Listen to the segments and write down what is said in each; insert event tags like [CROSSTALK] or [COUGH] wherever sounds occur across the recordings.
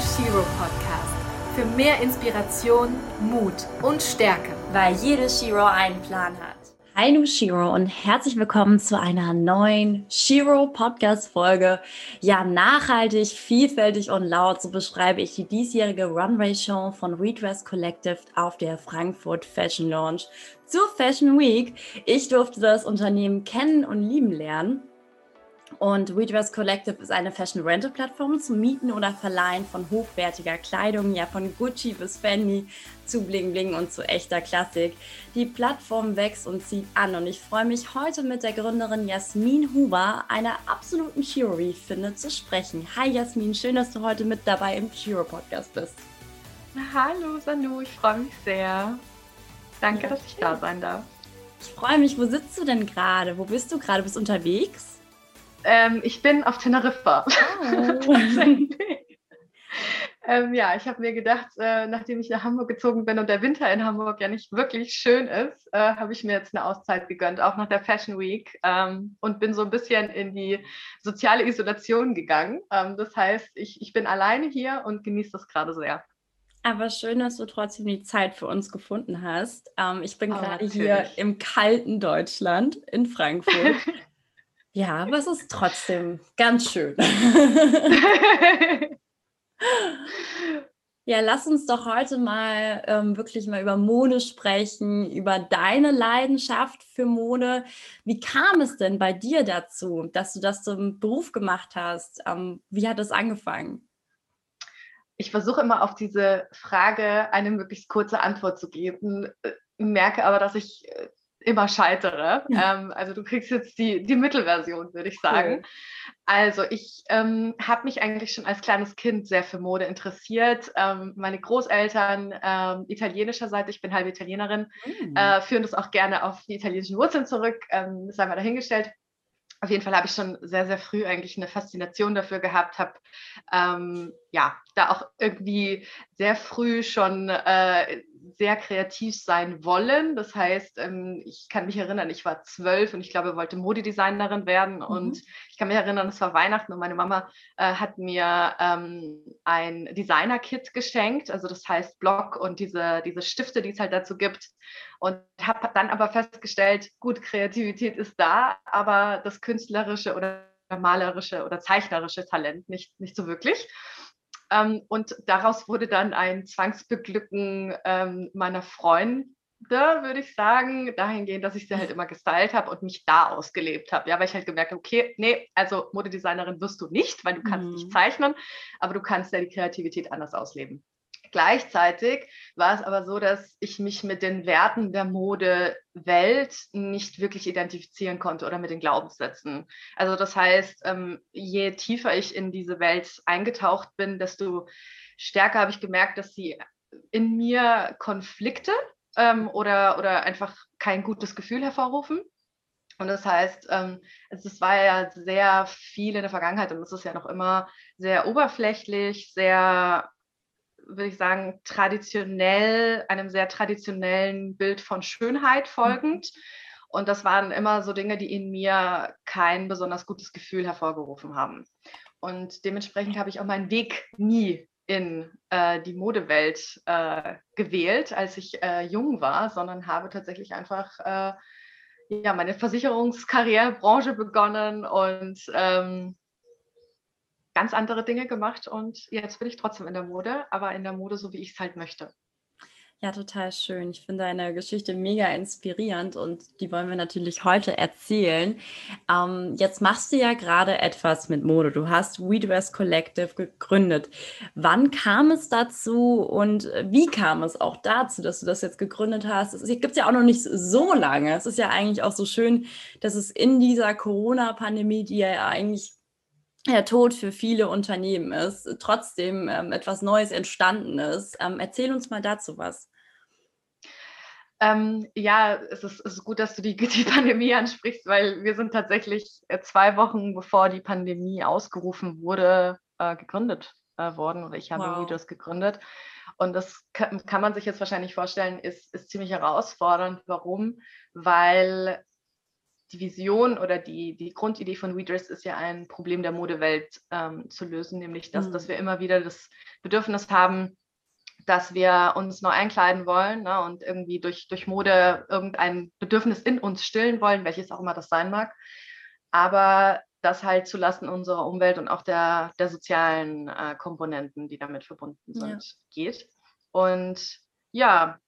Shiro Podcast. Für mehr Inspiration, Mut und Stärke. Weil jede Shiro einen Plan hat. Hi, du Shiro und herzlich willkommen zu einer neuen Shiro Podcast Folge. Ja, nachhaltig, vielfältig und laut, so beschreibe ich die diesjährige Runway Show von Redress Collective auf der Frankfurt Fashion Launch zur Fashion Week. Ich durfte das Unternehmen kennen und lieben lernen und Redress Collective ist eine Fashion Rental Plattform zum Mieten oder Verleihen von hochwertiger Kleidung, ja von Gucci bis Fendi zu Bling Bling und zu echter Klassik. Die Plattform wächst und zieht an und ich freue mich heute mit der Gründerin Jasmin Huber, einer absoluten Shiro-Finde, zu sprechen. Hi Jasmin, schön, dass du heute mit dabei im Shiro Podcast bist. Hallo Sanu, ich freue mich sehr. Danke, ja, dass ich da sein darf. Ich freue mich. Wo sitzt du denn gerade? Wo bist du gerade? Bist du unterwegs? Ähm, ich bin auf Teneriffa. Oh. [LAUGHS] ähm, ja, ich habe mir gedacht, äh, nachdem ich nach Hamburg gezogen bin und der Winter in Hamburg ja nicht wirklich schön ist, äh, habe ich mir jetzt eine Auszeit gegönnt, auch nach der Fashion Week ähm, und bin so ein bisschen in die soziale Isolation gegangen. Ähm, das heißt, ich, ich bin alleine hier und genieße das gerade sehr. Aber schön, dass du trotzdem die Zeit für uns gefunden hast. Ähm, ich bin oh, gerade hier im kalten Deutschland in Frankfurt. [LAUGHS] Ja, aber es ist trotzdem ganz schön. [LAUGHS] ja, lass uns doch heute mal ähm, wirklich mal über Mode sprechen, über deine Leidenschaft für Mode. Wie kam es denn bei dir dazu, dass du das zum Beruf gemacht hast? Ähm, wie hat es angefangen? Ich versuche immer auf diese Frage eine möglichst kurze Antwort zu geben, äh, merke aber, dass ich äh, immer scheitere. Ja. Ähm, also du kriegst jetzt die, die Mittelversion, würde ich sagen. Cool. Also ich ähm, habe mich eigentlich schon als kleines Kind sehr für Mode interessiert. Ähm, meine Großeltern ähm, italienischer Seite, ich bin halbe Italienerin, mhm. äh, führen das auch gerne auf die italienischen Wurzeln zurück. Ähm, das sei mal dahingestellt. Auf jeden Fall habe ich schon sehr, sehr früh eigentlich eine Faszination dafür gehabt, habe ähm, ja da auch irgendwie sehr früh schon äh, sehr kreativ sein wollen. Das heißt, ähm, ich kann mich erinnern, ich war zwölf und ich glaube, wollte Modedesignerin werden. Mhm. Und ich kann mich erinnern, es war Weihnachten und meine Mama äh, hat mir ähm, ein Designer-Kit geschenkt. Also das heißt Block und diese, diese Stifte, die es halt dazu gibt. Und habe dann aber festgestellt, gut, Kreativität ist da, aber das künstlerische oder malerische oder zeichnerische Talent nicht, nicht so wirklich. Ähm, und daraus wurde dann ein Zwangsbeglücken ähm, meiner Freunde, würde ich sagen, dahingehend, dass ich sie halt immer gestylt habe und mich da ausgelebt habe. Ja, weil ich halt gemerkt habe, okay, nee, also Modedesignerin wirst du nicht, weil du kannst mhm. nicht zeichnen, aber du kannst ja die Kreativität anders ausleben. Gleichzeitig war es aber so, dass ich mich mit den Werten der Modewelt nicht wirklich identifizieren konnte oder mit den Glaubenssätzen. Also das heißt, ähm, je tiefer ich in diese Welt eingetaucht bin, desto stärker habe ich gemerkt, dass sie in mir Konflikte ähm, oder, oder einfach kein gutes Gefühl hervorrufen. Und das heißt, ähm, es war ja sehr viel in der Vergangenheit und es ist ja noch immer sehr oberflächlich, sehr würde ich sagen, traditionell, einem sehr traditionellen Bild von Schönheit mhm. folgend. Und das waren immer so Dinge, die in mir kein besonders gutes Gefühl hervorgerufen haben. Und dementsprechend habe ich auch meinen Weg nie in äh, die Modewelt äh, gewählt, als ich äh, jung war, sondern habe tatsächlich einfach äh, ja, meine Versicherungskarrierebranche begonnen und ähm, ganz andere Dinge gemacht und jetzt bin ich trotzdem in der Mode, aber in der Mode so, wie ich es halt möchte. Ja, total schön. Ich finde deine Geschichte mega inspirierend und die wollen wir natürlich heute erzählen. Ähm, jetzt machst du ja gerade etwas mit Mode. Du hast We Dress Collective gegründet. Wann kam es dazu und wie kam es auch dazu, dass du das jetzt gegründet hast? Es gibt es ja auch noch nicht so lange. Es ist ja eigentlich auch so schön, dass es in dieser Corona-Pandemie, die ja eigentlich der Tod für viele Unternehmen ist, trotzdem ähm, etwas Neues entstanden ist. Ähm, erzähl uns mal dazu was. Ähm, ja, es ist, es ist, gut, dass du die, [LAUGHS] die, Pandemie ansprichst, weil wir sind tatsächlich äh, zwei Wochen bevor die Pandemie ausgerufen wurde, äh, gegründet äh, worden oder ich habe wow. Videos gegründet. Und das kann, kann, man sich jetzt wahrscheinlich vorstellen, ist, ist ziemlich herausfordernd. Warum? Weil die Vision oder die, die Grundidee von WeDress ist ja ein Problem der Modewelt ähm, zu lösen, nämlich das, mhm. dass wir immer wieder das Bedürfnis haben, dass wir uns neu einkleiden wollen ne, und irgendwie durch, durch Mode irgendein Bedürfnis in uns stillen wollen, welches auch immer das sein mag. Aber das halt zulasten unserer Umwelt und auch der, der sozialen äh, Komponenten, die damit verbunden sind, ja. geht. Und ja,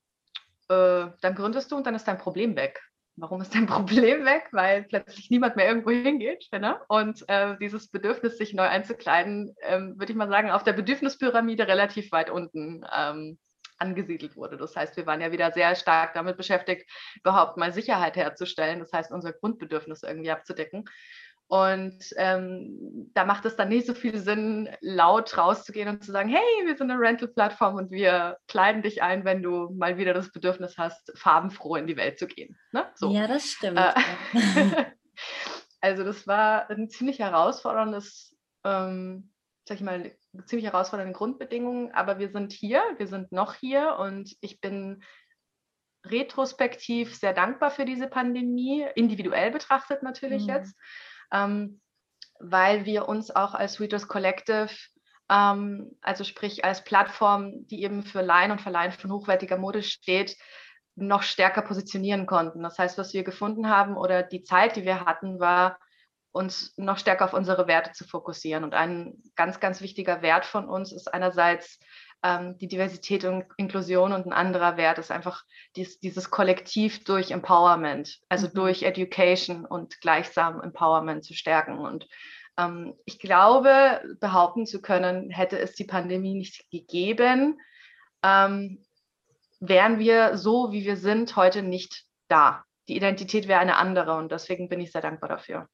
äh, dann gründest du und dann ist dein Problem weg. Warum ist dein [LAUGHS] Problem weg? Weil plötzlich niemand mehr irgendwo hingeht. Ne? Und äh, dieses Bedürfnis, sich neu einzukleiden, ähm, würde ich mal sagen, auf der Bedürfnispyramide relativ weit unten ähm, angesiedelt wurde. Das heißt, wir waren ja wieder sehr stark damit beschäftigt, überhaupt mal Sicherheit herzustellen. Das heißt, unser Grundbedürfnis irgendwie abzudecken. Und ähm, da macht es dann nicht so viel Sinn, laut rauszugehen und zu sagen, hey, wir sind eine Rental-Plattform und wir kleiden dich ein, wenn du mal wieder das Bedürfnis hast, farbenfroh in die Welt zu gehen. Ne? So. Ja, das stimmt. Äh, [LAUGHS] also das war ein ziemlich herausforderndes, ähm, sag ich mal, ziemlich herausfordernde Grundbedingungen, aber wir sind hier, wir sind noch hier und ich bin retrospektiv sehr dankbar für diese Pandemie, individuell betrachtet natürlich mhm. jetzt ähm, weil wir uns auch als Readers Collective, ähm, also sprich als Plattform, die eben für Laien und Verleihen von hochwertiger Mode steht, noch stärker positionieren konnten. Das heißt, was wir gefunden haben oder die Zeit, die wir hatten, war, uns noch stärker auf unsere Werte zu fokussieren. Und ein ganz, ganz wichtiger Wert von uns ist einerseits ähm, die Diversität und Inklusion und ein anderer Wert ist einfach dies, dieses Kollektiv durch Empowerment, also mhm. durch Education und gleichsam Empowerment zu stärken. Und ähm, ich glaube, behaupten zu können, hätte es die Pandemie nicht gegeben, ähm, wären wir so, wie wir sind, heute nicht da. Die Identität wäre eine andere und deswegen bin ich sehr dankbar dafür.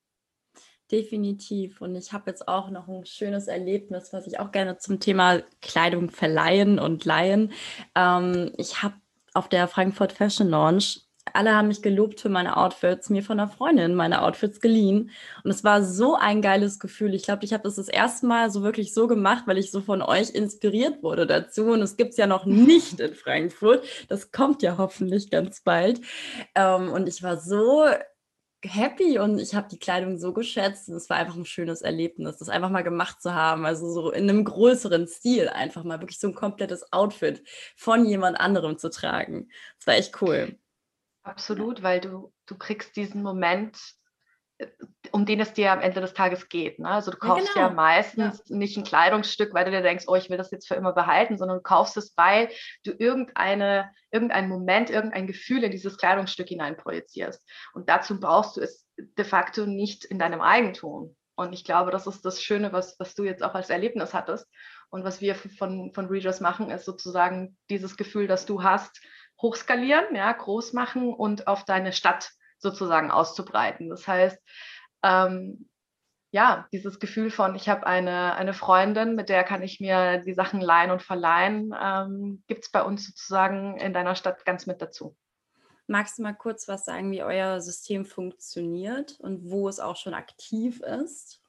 Definitiv. Und ich habe jetzt auch noch ein schönes Erlebnis, was ich auch gerne zum Thema Kleidung verleihen und leihen. Ähm, ich habe auf der Frankfurt Fashion Launch alle haben mich gelobt für meine Outfits, mir von einer Freundin meine Outfits geliehen. Und es war so ein geiles Gefühl. Ich glaube, ich habe das das erste Mal so wirklich so gemacht, weil ich so von euch inspiriert wurde dazu. Und es gibt es ja noch [LAUGHS] nicht in Frankfurt. Das kommt ja hoffentlich ganz bald. Ähm, und ich war so happy und ich habe die Kleidung so geschätzt und es war einfach ein schönes Erlebnis, das einfach mal gemacht zu haben. Also so in einem größeren Stil einfach mal wirklich so ein komplettes Outfit von jemand anderem zu tragen. Das war echt cool. Absolut, weil du, du kriegst diesen Moment um den es dir am Ende des Tages geht. Ne? Also du kaufst ja, genau. ja meistens ja. nicht ein Kleidungsstück, weil du dir denkst, oh, ich will das jetzt für immer behalten, sondern du kaufst es, weil du irgendeine, irgendeinen Moment, irgendein Gefühl in dieses Kleidungsstück hineinprojizierst. Und dazu brauchst du es de facto nicht in deinem Eigentum. Und ich glaube, das ist das Schöne, was, was du jetzt auch als Erlebnis hattest. Und was wir von, von Readers machen, ist sozusagen dieses Gefühl, das du hast, hochskalieren, ja, groß machen und auf deine Stadt sozusagen auszubreiten. Das heißt, ähm, ja, dieses Gefühl von, ich habe eine, eine Freundin, mit der kann ich mir die Sachen leihen und verleihen, ähm, gibt es bei uns sozusagen in deiner Stadt ganz mit dazu. Magst du mal kurz was sagen, wie euer System funktioniert und wo es auch schon aktiv ist?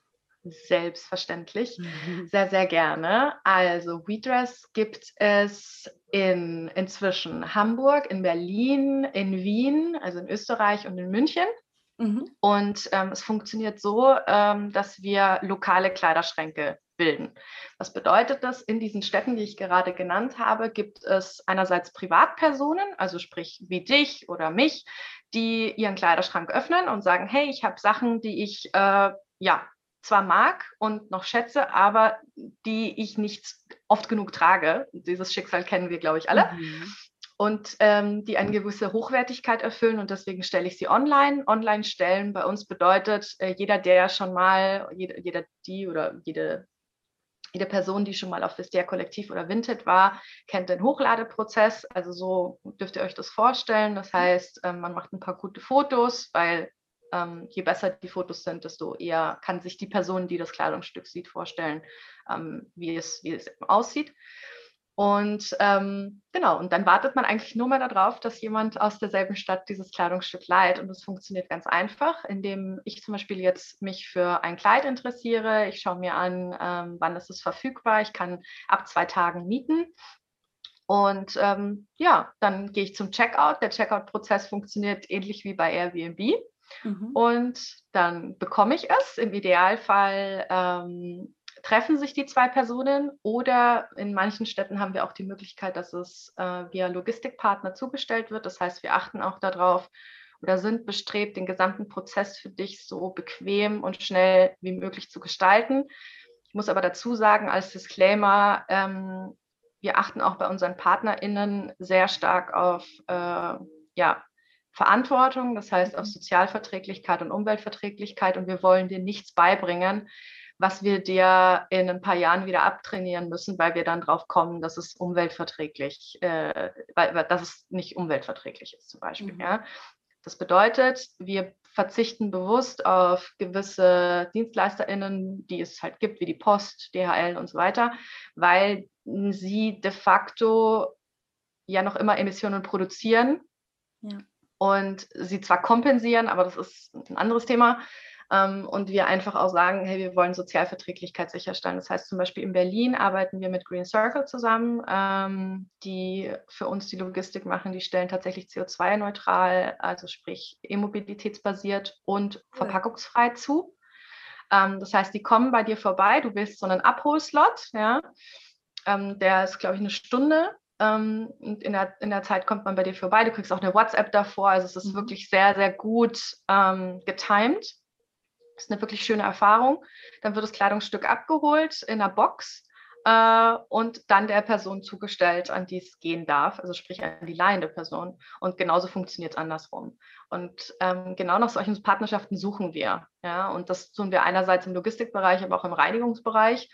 Selbstverständlich, mhm. sehr, sehr gerne. Also WeDress gibt es in inzwischen Hamburg, in Berlin, in Wien, also in Österreich und in München. Mhm. Und ähm, es funktioniert so, ähm, dass wir lokale Kleiderschränke bilden. Was bedeutet das? In diesen Städten, die ich gerade genannt habe, gibt es einerseits Privatpersonen, also sprich wie dich oder mich, die ihren Kleiderschrank öffnen und sagen, hey, ich habe Sachen, die ich äh, ja zwar mag und noch schätze, aber die ich nicht oft genug trage. Dieses Schicksal kennen wir, glaube ich, alle. Mhm. Und ähm, die eine gewisse Hochwertigkeit erfüllen und deswegen stelle ich sie online. Online stellen bei uns bedeutet, äh, jeder, der schon mal, jeder, jeder die oder jede, jede Person, die schon mal auf Vestiaire Kollektiv oder Vinted war, kennt den Hochladeprozess. Also so dürft ihr euch das vorstellen. Das heißt, ähm, man macht ein paar gute Fotos, weil ähm, je besser die Fotos sind, desto eher kann sich die Person, die das Kleidungsstück sieht, vorstellen, ähm, wie, es, wie es aussieht. Und ähm, genau, und dann wartet man eigentlich nur mal darauf, dass jemand aus derselben Stadt dieses Kleidungsstück leiht. Und das funktioniert ganz einfach, indem ich zum Beispiel jetzt mich für ein Kleid interessiere. Ich schaue mir an, ähm, wann ist es verfügbar. Ich kann ab zwei Tagen mieten. Und ähm, ja, dann gehe ich zum Checkout. Der Checkout-Prozess funktioniert ähnlich wie bei Airbnb. Mhm. Und dann bekomme ich es. Im Idealfall ähm, treffen sich die zwei Personen oder in manchen Städten haben wir auch die Möglichkeit, dass es äh, via Logistikpartner zugestellt wird. Das heißt, wir achten auch darauf oder sind bestrebt, den gesamten Prozess für dich so bequem und schnell wie möglich zu gestalten. Ich muss aber dazu sagen, als Disclaimer, ähm, wir achten auch bei unseren PartnerInnen sehr stark auf äh, ja, Verantwortung, das heißt auf mhm. Sozialverträglichkeit und Umweltverträglichkeit und wir wollen dir nichts beibringen, was wir dir in ein paar Jahren wieder abtrainieren müssen, weil wir dann drauf kommen, dass es umweltverträglich, äh, weil, dass es nicht umweltverträglich ist zum Beispiel. Mhm. Ja? Das bedeutet, wir verzichten bewusst auf gewisse DienstleisterInnen, die es halt gibt, wie die Post, DHL und so weiter, weil sie de facto ja noch immer Emissionen produzieren ja. Und sie zwar kompensieren, aber das ist ein anderes Thema, ähm, und wir einfach auch sagen, hey, wir wollen Sozialverträglichkeit sicherstellen. Das heißt zum Beispiel in Berlin arbeiten wir mit Green Circle zusammen, ähm, die für uns die Logistik machen. Die stellen tatsächlich CO2-neutral, also sprich e-mobilitätsbasiert und verpackungsfrei zu. Ähm, das heißt, die kommen bei dir vorbei, du willst so einen Abholslot, ja. Der ist, glaube ich, eine Stunde ähm, und in der, in der Zeit kommt man bei dir vorbei. Du kriegst auch eine WhatsApp davor. Also es ist mhm. wirklich sehr, sehr gut ähm, getimed. Das ist eine wirklich schöne Erfahrung. Dann wird das Kleidungsstück abgeholt in einer Box äh, und dann der Person zugestellt, an die es gehen darf, also sprich an die leihende Person. Und genauso funktioniert es andersrum. Und ähm, genau nach solchen Partnerschaften suchen wir. Ja? Und das tun wir einerseits im Logistikbereich, aber auch im Reinigungsbereich.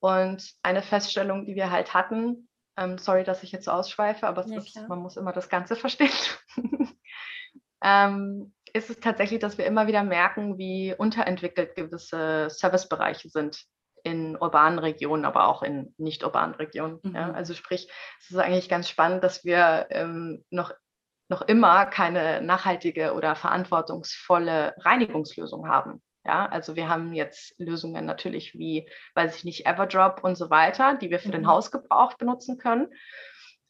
Und eine Feststellung, die wir halt hatten, ähm, sorry, dass ich jetzt so ausschweife, aber ja, ist, man muss immer das Ganze verstehen. [LAUGHS] ähm, ist es tatsächlich, dass wir immer wieder merken, wie unterentwickelt gewisse Servicebereiche sind in urbanen Regionen, aber auch in nicht urbanen Regionen. Mhm. Ja, also sprich, es ist eigentlich ganz spannend, dass wir ähm, noch, noch immer keine nachhaltige oder verantwortungsvolle Reinigungslösung haben. Ja, also wir haben jetzt Lösungen natürlich wie, weiß ich nicht, Everdrop und so weiter, die wir für mhm. den Hausgebrauch benutzen können.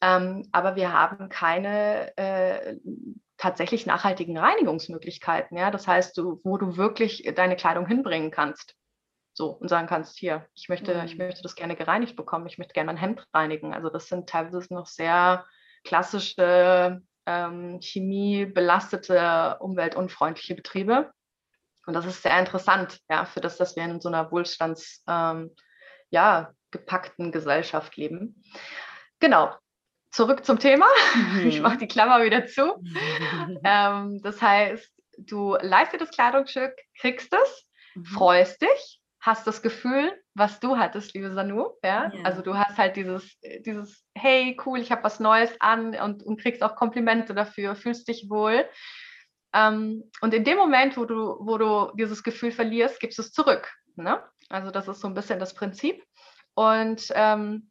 Ähm, aber wir haben keine äh, tatsächlich nachhaltigen Reinigungsmöglichkeiten. Ja? Das heißt, du, wo du wirklich deine Kleidung hinbringen kannst. So und sagen kannst, hier, ich möchte, mhm. ich möchte das gerne gereinigt bekommen, ich möchte gerne mein Hemd reinigen. Also das sind teilweise noch sehr klassische ähm, chemiebelastete, umweltunfreundliche Betriebe. Und das ist sehr interessant, ja, für das, dass wir in so einer Wohlstands, ähm, ja, gepackten Gesellschaft leben. Genau, zurück zum Thema. [LAUGHS] Mhm. Ich mache die Klammer wieder zu. [LAUGHS] ähm, das heißt, du leistest das Kleidungsstück, kriegst es, mhm. freust dich, hast das Gefühl, was du hattest, liebe Sanu. Ja? ja. Also du hast halt dieses, dieses, hey, cool, ich habe was Neues an und, und kriegst auch Komplimente dafür, fühlst dich wohl. Ähm, und in dem Moment, wo du, wo du dieses Gefühl verlierst, gibst du es zurück. Ne? Also das ist so ein bisschen das Prinzip. Und ähm,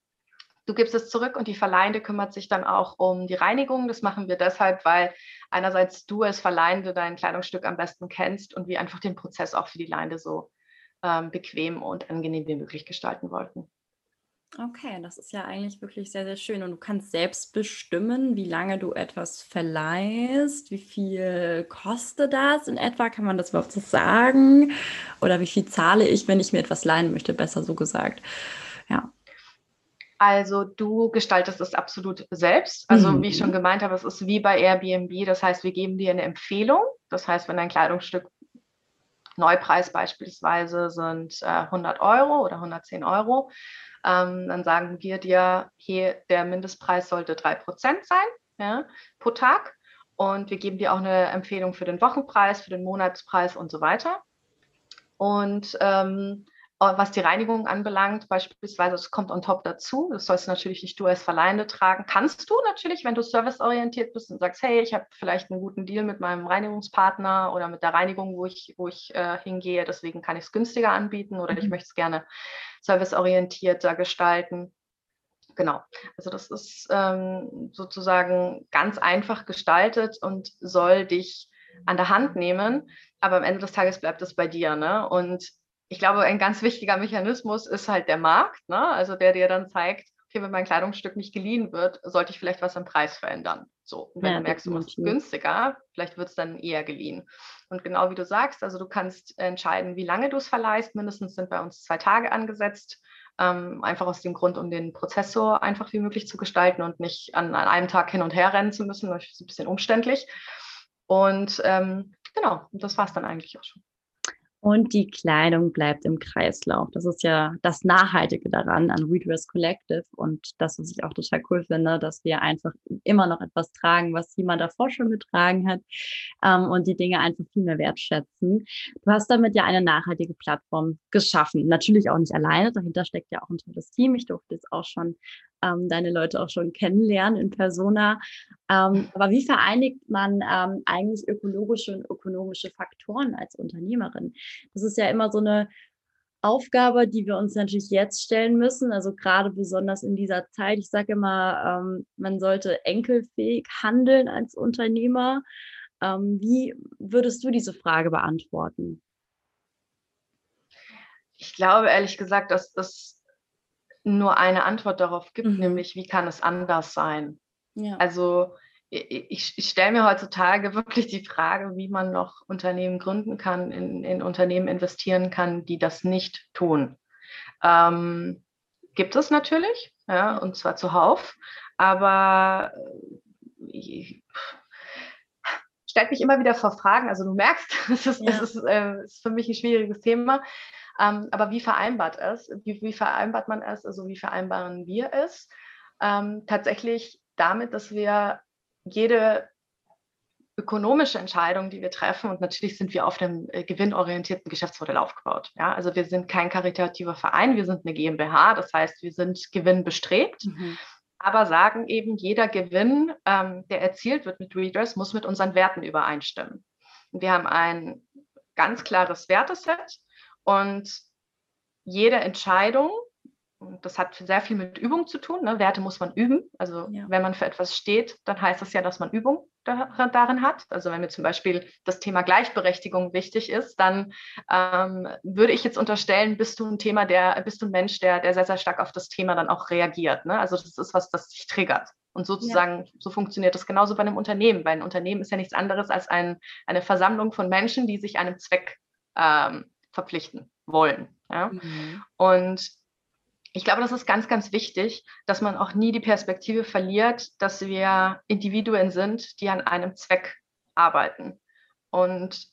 Du gibst es zurück und die Verleihende kümmert sich dann auch um die Reinigung. Das machen wir deshalb, weil einerseits du als Verleihende dein Kleidungsstück am besten kennst und wir einfach den Prozess auch für die Leihende so ähm, bequem und angenehm wie möglich gestalten wollten. Okay, das ist ja eigentlich wirklich sehr, sehr schön. Und du kannst selbst bestimmen, wie lange du etwas verleihst, wie viel kostet das in etwa, kann man das überhaupt so sagen? Oder wie viel zahle ich, wenn ich mir etwas leihen möchte, besser so gesagt. Ja. Also du gestaltest es absolut selbst. Also mhm. wie ich schon mhm. gemeint habe, es ist wie bei Airbnb. Das heißt, wir geben dir eine Empfehlung. Das heißt, wenn ein Kleidungsstück Neupreis beispielsweise sind äh, 100 Euro oder 110 Euro, ähm, dann sagen wir dir, hier der Mindestpreis sollte 3% sein ja, pro Tag. Und wir geben dir auch eine Empfehlung für den Wochenpreis, für den Monatspreis und so weiter. Und ähm, äh, was die Reinigung anbelangt, beispielsweise, es kommt on top dazu. Das sollst du natürlich nicht du als Verleihende tragen. Kannst du natürlich, wenn du serviceorientiert bist und sagst, hey, ich habe vielleicht einen guten Deal mit meinem Reinigungspartner oder mit der Reinigung, wo ich, wo ich äh, hingehe, deswegen kann ich es günstiger anbieten oder mhm. ich möchte es gerne serviceorientierter gestalten. Genau, also das ist ähm, sozusagen ganz einfach gestaltet und soll dich an der Hand nehmen, aber am Ende des Tages bleibt es bei dir. Ne? Und ich glaube, ein ganz wichtiger Mechanismus ist halt der Markt, ne? also der dir dann zeigt, okay, wenn mein Kleidungsstück nicht geliehen wird, sollte ich vielleicht was am Preis verändern. So, und wenn ja, du merkst, du machst es günstiger, vielleicht wird es dann eher geliehen. Und genau wie du sagst, also du kannst entscheiden, wie lange du es verleihst. Mindestens sind bei uns zwei Tage angesetzt. Ähm, einfach aus dem Grund, um den Prozess so einfach wie möglich zu gestalten und nicht an, an einem Tag hin und her rennen zu müssen. Das ist ein bisschen umständlich. Und ähm, genau, das war es dann eigentlich auch schon. Und die Kleidung bleibt im Kreislauf. Das ist ja das Nachhaltige daran an Redress Collective und das, was ich auch total cool finde, dass wir einfach immer noch etwas tragen, was jemand davor schon getragen hat ähm, und die Dinge einfach viel mehr wertschätzen. Du hast damit ja eine nachhaltige Plattform geschaffen. Natürlich auch nicht alleine, dahinter steckt ja auch ein tolles Team. Ich durfte jetzt auch schon ähm, deine Leute auch schon kennenlernen in Persona. Ähm, aber wie vereinigt man ähm, eigentlich ökologische und ökonomische Faktoren als Unternehmerin? Das ist ja immer so eine Aufgabe, die wir uns natürlich jetzt stellen müssen, also gerade besonders in dieser Zeit. Ich sage immer, ähm, man sollte enkelfähig handeln als Unternehmer. Ähm, wie würdest du diese Frage beantworten? Ich glaube ehrlich gesagt, dass das nur eine Antwort darauf gibt, mhm. nämlich wie kann es anders sein? Ja. Also ich, ich stelle mir heutzutage wirklich die Frage, wie man noch Unternehmen gründen kann, in, in Unternehmen investieren kann, die das nicht tun. Ähm, gibt es natürlich, ja, und zwar zuhauf, aber äh, ich, stellt mich immer wieder vor Fragen. Also du merkst, [LAUGHS] es ist, ja. es ist, äh, ist für mich ein schwieriges Thema. Ähm, aber wie vereinbart es? Wie, wie, vereinbart man es? Also wie vereinbaren wir es? Ähm, tatsächlich damit, dass wir jede ökonomische Entscheidung, die wir treffen, und natürlich sind wir auf einem äh, gewinnorientierten Geschäftsmodell aufgebaut. Ja? Also wir sind kein karitativer Verein, wir sind eine GmbH, das heißt, wir sind gewinnbestrebt. Mhm aber sagen eben, jeder Gewinn, ähm, der erzielt wird mit Readers, muss mit unseren Werten übereinstimmen. Wir haben ein ganz klares Werteset und jede Entscheidung, das hat sehr viel mit Übung zu tun. Ne? Werte muss man üben. Also ja. wenn man für etwas steht, dann heißt das ja, dass man Übung darin hat. Also wenn mir zum Beispiel das Thema Gleichberechtigung wichtig ist, dann ähm, würde ich jetzt unterstellen, bist du ein Thema, der, bist du ein Mensch, der, der sehr, sehr stark auf das Thema dann auch reagiert. Ne? Also das ist was, das dich triggert. Und sozusagen, ja. so funktioniert das genauso bei einem Unternehmen, weil ein Unternehmen ist ja nichts anderes als ein, eine Versammlung von Menschen, die sich einem Zweck ähm, verpflichten wollen. Ja? Mhm. Und ich glaube, das ist ganz, ganz wichtig, dass man auch nie die Perspektive verliert, dass wir Individuen sind, die an einem Zweck arbeiten. Und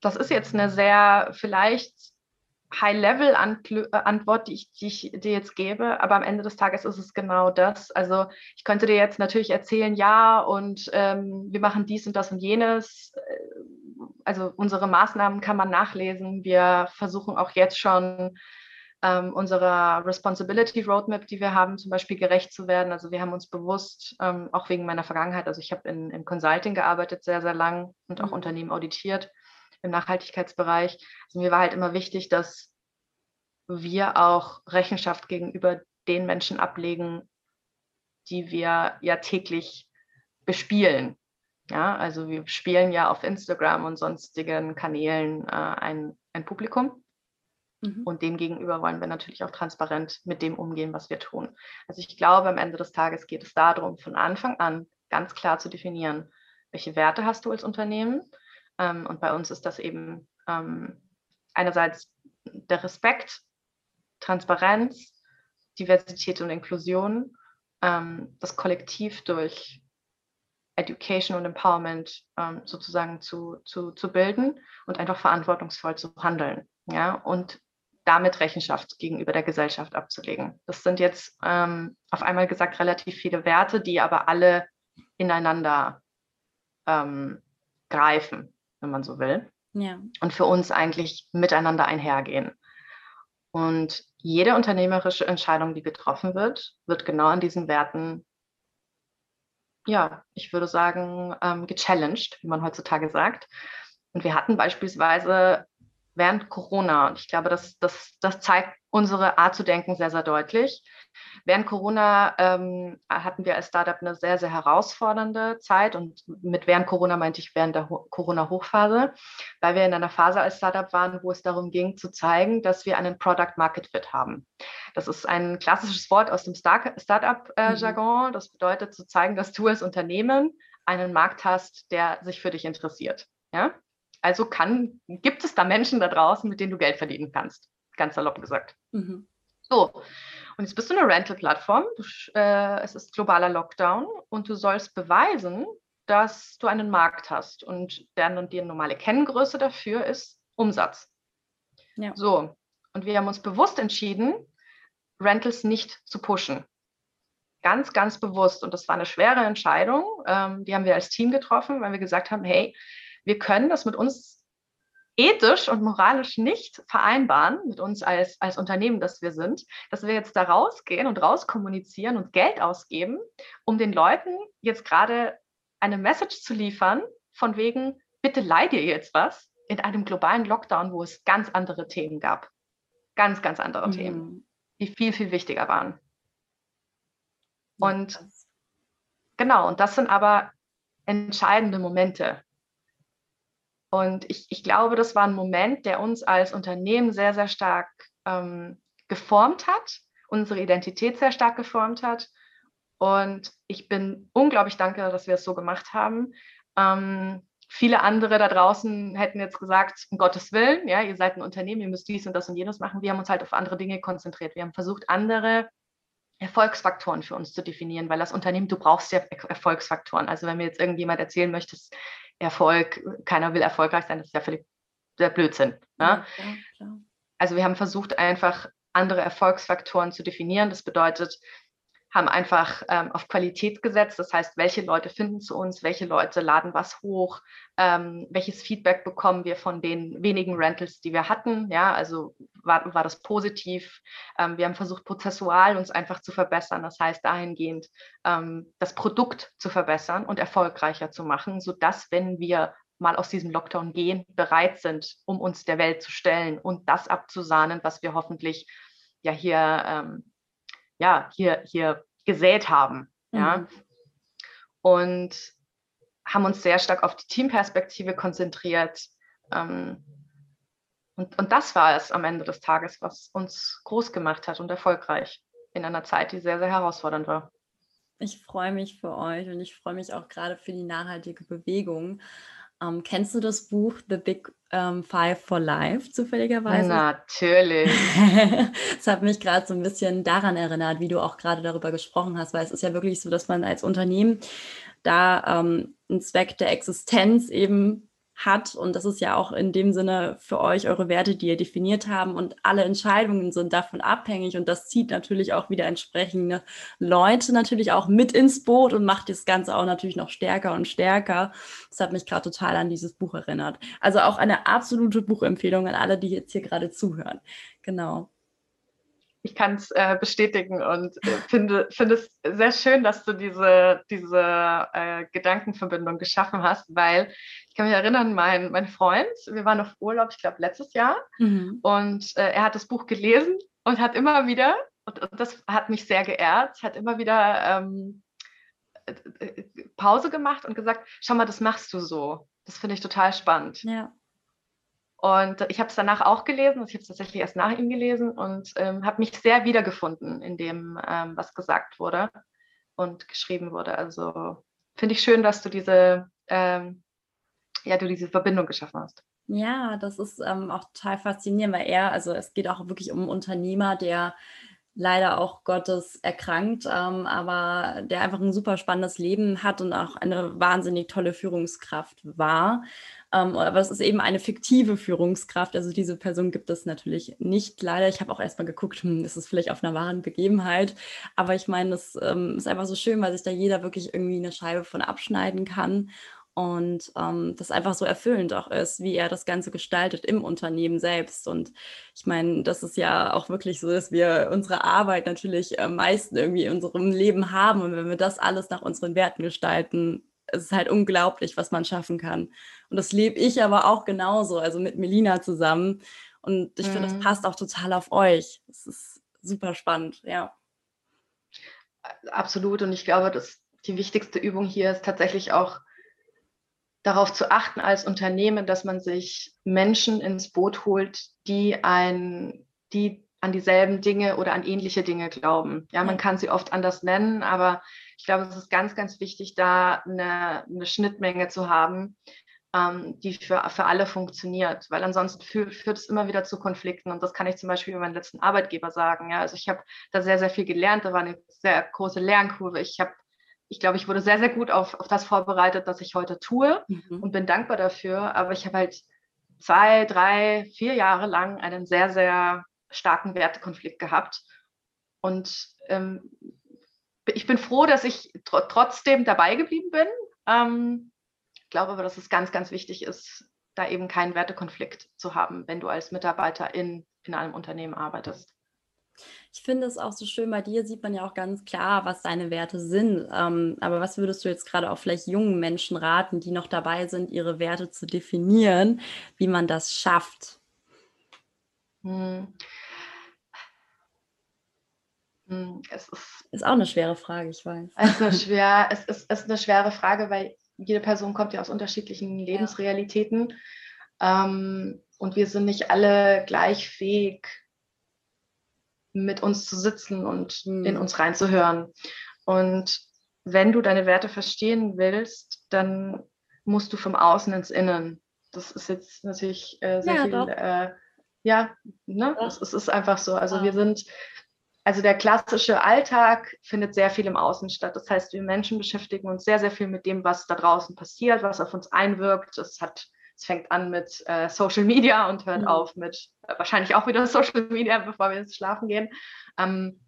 das ist jetzt eine sehr vielleicht High-Level-Antwort, die ich, die ich dir jetzt gebe, aber am Ende des Tages ist es genau das. Also ich könnte dir jetzt natürlich erzählen, ja, und ähm, wir machen dies und das und jenes also unsere Maßnahmen kann man nachlesen. Wir versuchen auch jetzt schon ähm, unserer Responsibility Roadmap, die wir haben, zum Beispiel gerecht zu werden. Also wir haben uns bewusst, ähm, auch wegen meiner Vergangenheit, also ich habe in, in Consulting gearbeitet sehr, sehr lang und auch mhm. Unternehmen auditiert im Nachhaltigkeitsbereich. Also mir war halt immer wichtig, dass wir auch Rechenschaft gegenüber den Menschen ablegen, die wir ja täglich bespielen. Ja, also wir spielen ja auf Instagram und sonstigen Kanälen äh, ein, ein Publikum. Mhm. Und dem gegenüber wollen wir natürlich auch transparent mit dem umgehen, was wir tun. Also ich glaube, am Ende des Tages geht es darum, von Anfang an ganz klar zu definieren, welche Werte hast du als Unternehmen. Ähm, und bei uns ist das eben ähm, einerseits der Respekt, Transparenz, Diversität und Inklusion, ähm, das Kollektiv durch Education und Empowerment ähm, sozusagen zu, zu, zu bilden und einfach verantwortungsvoll zu handeln. Ja, und damit Rechenschaft gegenüber der Gesellschaft abzulegen. Das sind jetzt ähm, auf einmal gesagt relativ viele Werte, die aber alle ineinander ähm, greifen, wenn man so will. Ja. Und für uns eigentlich miteinander einhergehen. Und jede unternehmerische Entscheidung, die getroffen wird, wird genau an diesen Werten ja, ich würde sagen, ähm, gechallenged, wie man heutzutage sagt. Und wir hatten beispielsweise während Corona. Und ich glaube, das, das, das zeigt unsere Art zu denken sehr, sehr deutlich. Während Corona ähm, hatten wir als Startup eine sehr, sehr herausfordernde Zeit und mit während Corona meinte ich während der Corona-Hochphase, weil wir in einer Phase als Startup waren, wo es darum ging zu zeigen, dass wir einen Product Market Fit haben. Das ist ein klassisches Wort aus dem Startup-Jargon. Mhm. Das bedeutet zu zeigen, dass du als Unternehmen einen Markt hast, der sich für dich interessiert. Ja? Also kann, gibt es da Menschen da draußen, mit denen du Geld verdienen kannst. Ganz salopp gesagt. Mhm. So, und jetzt bist du eine Rental-Plattform. Äh, es ist globaler Lockdown und du sollst beweisen, dass du einen Markt hast. Und der, die normale Kenngröße dafür ist Umsatz. Ja. So, und wir haben uns bewusst entschieden, Rentals nicht zu pushen. Ganz, ganz bewusst. Und das war eine schwere Entscheidung. Ähm, die haben wir als Team getroffen, weil wir gesagt haben, hey, wir können das mit uns ethisch und moralisch nicht vereinbaren mit uns als, als Unternehmen, das wir sind, dass wir jetzt da rausgehen und rauskommunizieren und Geld ausgeben, um den Leuten jetzt gerade eine Message zu liefern, von wegen, bitte leih dir jetzt was, in einem globalen Lockdown, wo es ganz andere Themen gab. Ganz, ganz andere mhm. Themen, die viel, viel wichtiger waren. Und genau, und das sind aber entscheidende Momente, und ich, ich glaube, das war ein Moment, der uns als Unternehmen sehr, sehr stark ähm, geformt hat, unsere Identität sehr stark geformt hat. Und ich bin unglaublich dankbar, dass wir es so gemacht haben. Ähm, viele andere da draußen hätten jetzt gesagt, um Gottes Willen, ja, ihr seid ein Unternehmen, ihr müsst dies und das und jenes machen. Wir haben uns halt auf andere Dinge konzentriert. Wir haben versucht, andere Erfolgsfaktoren für uns zu definieren, weil das Unternehmen, du brauchst ja Erfolgsfaktoren. Also wenn mir jetzt irgendjemand erzählen möchte, Erfolg, keiner will erfolgreich sein, das ist ja völlig der Blödsinn. Ne? Ja. Also wir haben versucht, einfach andere Erfolgsfaktoren zu definieren. Das bedeutet, haben einfach ähm, auf Qualität gesetzt. Das heißt, welche Leute finden zu uns, welche Leute laden was hoch, ähm, welches Feedback bekommen wir von den wenigen Rentals, die wir hatten. Ja, also war, war das positiv. Ähm, wir haben versucht, prozessual uns einfach zu verbessern. Das heißt, dahingehend ähm, das Produkt zu verbessern und erfolgreicher zu machen, sodass, wenn wir mal aus diesem Lockdown gehen, bereit sind, um uns der Welt zu stellen und das abzusahnen, was wir hoffentlich ja hier ähm, ja, hier, hier gesät haben. Mhm. Ja. Und haben uns sehr stark auf die Teamperspektive konzentriert. Ähm, und, und das war es am Ende des Tages, was uns groß gemacht hat und erfolgreich in einer Zeit, die sehr, sehr herausfordernd war. Ich freue mich für euch und ich freue mich auch gerade für die nachhaltige Bewegung. Ähm, kennst du das Buch The Big ähm, Five for Life zufälligerweise? Natürlich. [LAUGHS] Es hat mich gerade so ein bisschen daran erinnert, wie du auch gerade darüber gesprochen hast, weil es ist ja wirklich so, dass man als Unternehmen da ähm, einen Zweck der Existenz eben hat. Und das ist ja auch in dem Sinne für euch eure Werte, die ihr definiert haben. Und alle Entscheidungen sind davon abhängig. Und das zieht natürlich auch wieder entsprechende Leute natürlich auch mit ins Boot und macht das Ganze auch natürlich noch stärker und stärker. Das hat mich gerade total an dieses Buch erinnert. Also auch eine absolute Buchempfehlung an alle, die jetzt hier gerade zuhören. Genau ich kann es äh, bestätigen und äh, finde, finde es sehr schön, dass du diese, diese äh, Gedankenverbindung geschaffen hast, weil ich kann mich erinnern, mein, mein Freund, wir waren auf Urlaub, ich glaube letztes Jahr, mhm. und äh, er hat das Buch gelesen und hat immer wieder, und, und das hat mich sehr geehrt, hat immer wieder ähm, äh, Pause gemacht und gesagt, schau mal, das machst du so. Das finde ich total spannend. Ja. Und ich habe es danach auch gelesen, ich habe es tatsächlich erst nach ihm gelesen und ähm, habe mich sehr wiedergefunden in dem, ähm, was gesagt wurde und geschrieben wurde. Also finde ich schön, dass du diese, ähm, ja, du diese Verbindung geschaffen hast. Ja, das ist ähm, auch total faszinierend, weil er, also es geht auch wirklich um einen Unternehmer, der leider auch Gottes erkrankt, ähm, aber der einfach ein super spannendes Leben hat und auch eine wahnsinnig tolle Führungskraft war. Ähm, aber es ist eben eine fiktive Führungskraft. Also diese Person gibt es natürlich nicht leider. Ich habe auch erstmal geguckt, hm, ist es vielleicht auf einer wahren Begebenheit. Aber ich meine, es ähm, ist einfach so schön, weil sich da jeder wirklich irgendwie eine Scheibe von abschneiden kann und ähm, das einfach so erfüllend auch ist, wie er das Ganze gestaltet im Unternehmen selbst. Und ich meine, das ist ja auch wirklich so, dass wir unsere Arbeit natürlich am meisten irgendwie in unserem Leben haben. Und wenn wir das alles nach unseren Werten gestalten, es ist halt unglaublich, was man schaffen kann. Und das lebe ich aber auch genauso, also mit Melina zusammen. Und ich mhm. finde, das passt auch total auf euch. Das ist super spannend, ja. Absolut. Und ich glaube, dass die wichtigste Übung hier ist tatsächlich auch darauf zu achten als Unternehmen, dass man sich Menschen ins Boot holt, die ein, die an dieselben Dinge oder an ähnliche Dinge glauben. Ja, man kann sie oft anders nennen, aber ich glaube, es ist ganz, ganz wichtig, da eine, eine Schnittmenge zu haben, ähm, die für, für alle funktioniert, weil ansonsten führt, führt es immer wieder zu Konflikten und das kann ich zum Beispiel über meinen letzten Arbeitgeber sagen. Ja, also ich habe da sehr, sehr viel gelernt, da war eine sehr große Lernkurve. Ich habe ich glaube, ich wurde sehr, sehr gut auf, auf das vorbereitet, was ich heute tue mhm. und bin dankbar dafür. Aber ich habe halt zwei, drei, vier Jahre lang einen sehr, sehr starken Wertekonflikt gehabt. Und ähm, ich bin froh, dass ich tr trotzdem dabei geblieben bin. Ähm, ich glaube aber, dass es ganz, ganz wichtig ist, da eben keinen Wertekonflikt zu haben, wenn du als Mitarbeiter in, in einem Unternehmen arbeitest. Ich finde es auch so schön, bei dir sieht man ja auch ganz klar, was deine Werte sind. Ähm, aber was würdest du jetzt gerade auch vielleicht jungen Menschen raten, die noch dabei sind, ihre Werte zu definieren, wie man das schafft? Hm. Hm, es ist, ist auch eine schwere Frage, ich weiß. Es ist, [LAUGHS] schwer, es ist, ist eine schwere Frage, weil jede Person kommt ja aus unterschiedlichen Lebensrealitäten. Ja. Ähm, und wir sind nicht alle gleich fähig, mit uns zu sitzen und mhm. in uns reinzuhören. Und wenn du deine Werte verstehen willst, dann musst du vom Außen ins Innen. Das ist jetzt natürlich äh, sehr ja, viel. Äh, ja, ne? Es, es, ist einfach so. Also ja. wir sind also der klassische Alltag findet sehr viel im Außen statt. Das heißt, wir Menschen beschäftigen uns sehr, sehr viel mit dem, was da draußen passiert, was auf uns einwirkt. Es hat, es fängt an mit äh, Social Media und hört mhm. auf mit äh, wahrscheinlich auch wieder [LAUGHS] Social Media, bevor wir jetzt schlafen gehen. Ähm,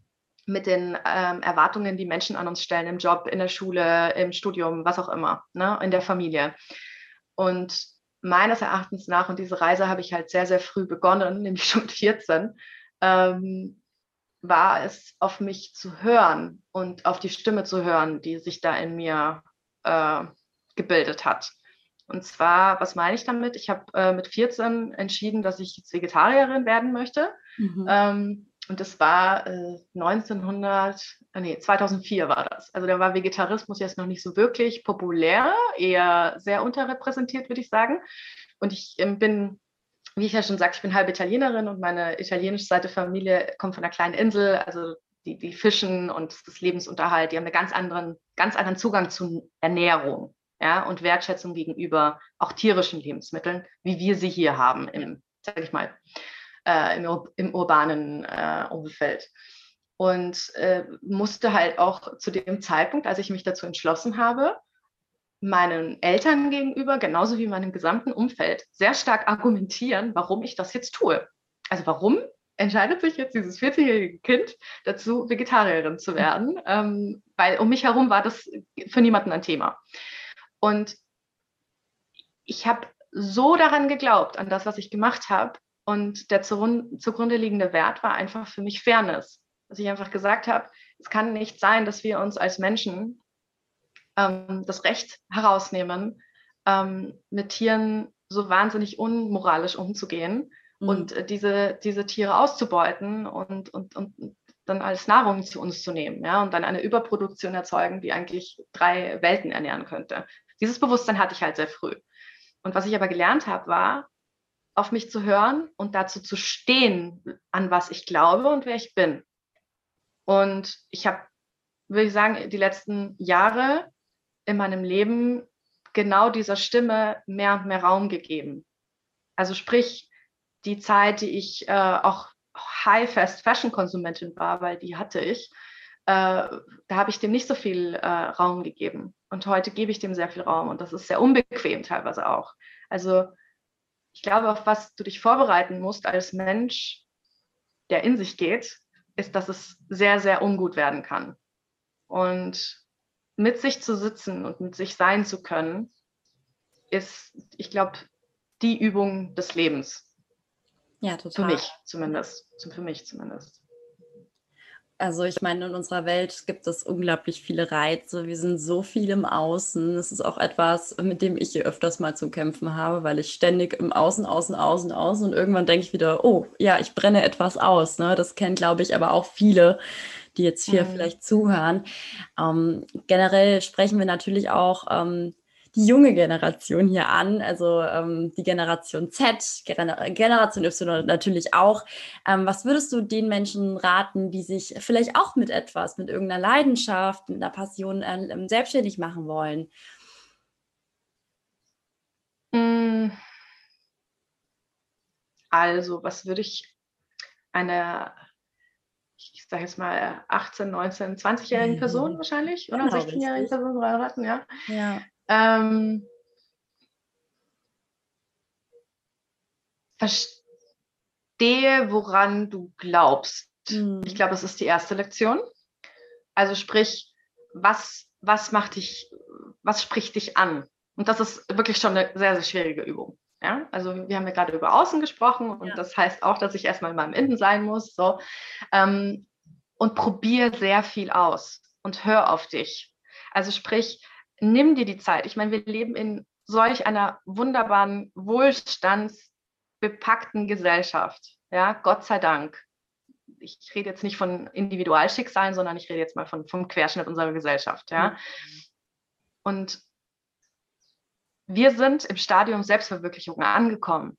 mit den ähm, Erwartungen, die Menschen an uns stellen im Job, in der Schule, im Studium, was auch immer, ne, in der Familie. Und meines Erachtens nach, und diese Reise habe ich halt sehr, sehr früh begonnen, [LAUGHS] nämlich schon mit 14, ähm, war es, auf mich zu hören und auf die Stimme zu hören, die sich da in mir äh, gebildet hat. Und zwar, was meine ich damit? Ich habe äh, mit 14 entschieden, dass ich jetzt Vegetarierin werden möchte. Mhm. Ähm, und das war äh, 1900, äh, nee, 2004 war das. Also da war Vegetarismus jetzt noch nicht so wirklich populär, eher sehr unterrepräsentiert, würde ich sagen. Und ich ähm, bin wie ich ja schon sagte, ich bin halbe Italienerin und meine italienische Seite Familie kommt von einer kleinen Insel, also die, die fischen und das Lebensunterhalt, die haben einen ganz anderen, ganz anderen Zugang zu Ernährung ja, und Wertschätzung gegenüber auch tierischen Lebensmitteln, wie wir sie hier haben im, sag ich mal, äh, im, im, urbanen äh, Umfeld. Und äh, musste halt auch zu dem Zeitpunkt, als ich mich dazu entschlossen habe, meinen Eltern gegenüber, genauso wie meinem gesamten Umfeld, sehr stark argumentieren, warum ich das jetzt tue. Also warum entscheidet sich jetzt dieses 40-jährige Kind dazu, Vegetarierin zu werden? [LAUGHS] Ähm, weil um mich herum war das für niemanden ein Thema. Und ich habe so daran geglaubt, an das, was ich gemacht habe. Und der zugrunde liegende Wert war einfach für mich Fairness. Dass ich einfach gesagt habe, es kann nicht sein, dass wir uns als Menschen ähm, das Recht herausnehmen, ähm, mit Tieren so wahnsinnig unmoralisch umzugehen mhm. und äh, diese, diese Tiere auszubeuten und, und, und dann als Nahrung zu uns zu nehmen, ja, und dann eine Überproduktion erzeugen, die eigentlich drei Welten ernähren könnte. Dieses Bewusstsein hatte ich halt sehr früh. Und was ich aber gelernt habe, war, auf mich zu hören und dazu zu stehen, an was ich glaube und wer ich bin. Und ich habe, würde ich sagen, die letzten Jahre in meinem Leben genau dieser Stimme mehr und mehr Raum gegeben. Also sprich, die Zeit, die ich äh, auch High-Fast-Fashion-Konsumentin war, weil die hatte ich, äh, da habe ich dem nicht so viel äh, Raum gegeben. Und heute gebe ich dem sehr viel Raum und das ist sehr unbequem teilweise auch. Also ich glaube, auf was du dich vorbereiten musst als Mensch, der in sich geht, ist, dass es sehr, sehr ungut werden kann. Und mit sich zu sitzen und mit sich sein zu können, ist, ich glaube, die Übung des Lebens. Ja, total. Für mich zumindest. Für mich zumindest. Also ich meine, in unserer Welt gibt es unglaublich viele Reize. Wir sind so viel im Außen. Das ist auch etwas, mit dem ich hier öfters mal zu kämpfen habe, weil ich ständig im Außen, Außen, Außen, Außen und irgendwann denke ich wieder, oh ja, ich brenne etwas aus. Ne? Das kennen, glaube ich, aber auch viele, die jetzt hier mhm. vielleicht zuhören. Ähm, generell sprechen wir natürlich auch ähm, die junge Generation hier an, also ähm, die Generation Z, Gener Generation Y natürlich auch. Ähm, was würdest du den Menschen raten, die sich vielleicht auch mit etwas, mit irgendeiner Leidenschaft, mit einer Passion äh, selbstständig machen wollen? Hm. Also, was würde ich einer, ich sage jetzt mal 18, 19, 20-jährigen Person wahrscheinlich oder genau, 16-jährigen Person raten, ja? Ja. Ähm, verstehe, woran du glaubst. Mhm. Ich glaube, das ist die erste Lektion. Also sprich, was, was macht dich, was spricht dich an? Und das ist wirklich schon eine sehr, sehr schwierige Übung. Ja? Also wir haben ja gerade über Außen gesprochen und ja. das heißt auch, dass ich erstmal in meinem Innen sein muss. So. Ähm, und probiere sehr viel aus und hör auf dich. Also sprich, nimm dir die Zeit. Ich meine, wir leben in solch einer wunderbaren, wohlstandsbepackten Gesellschaft. Ja, Gott sei Dank. Ich rede jetzt nicht von Individualschicksalen, sondern ich rede jetzt mal von, vom Querschnitt unserer Gesellschaft. Ja. Mhm. Und wir sind im Stadium Selbstverwirklichung angekommen.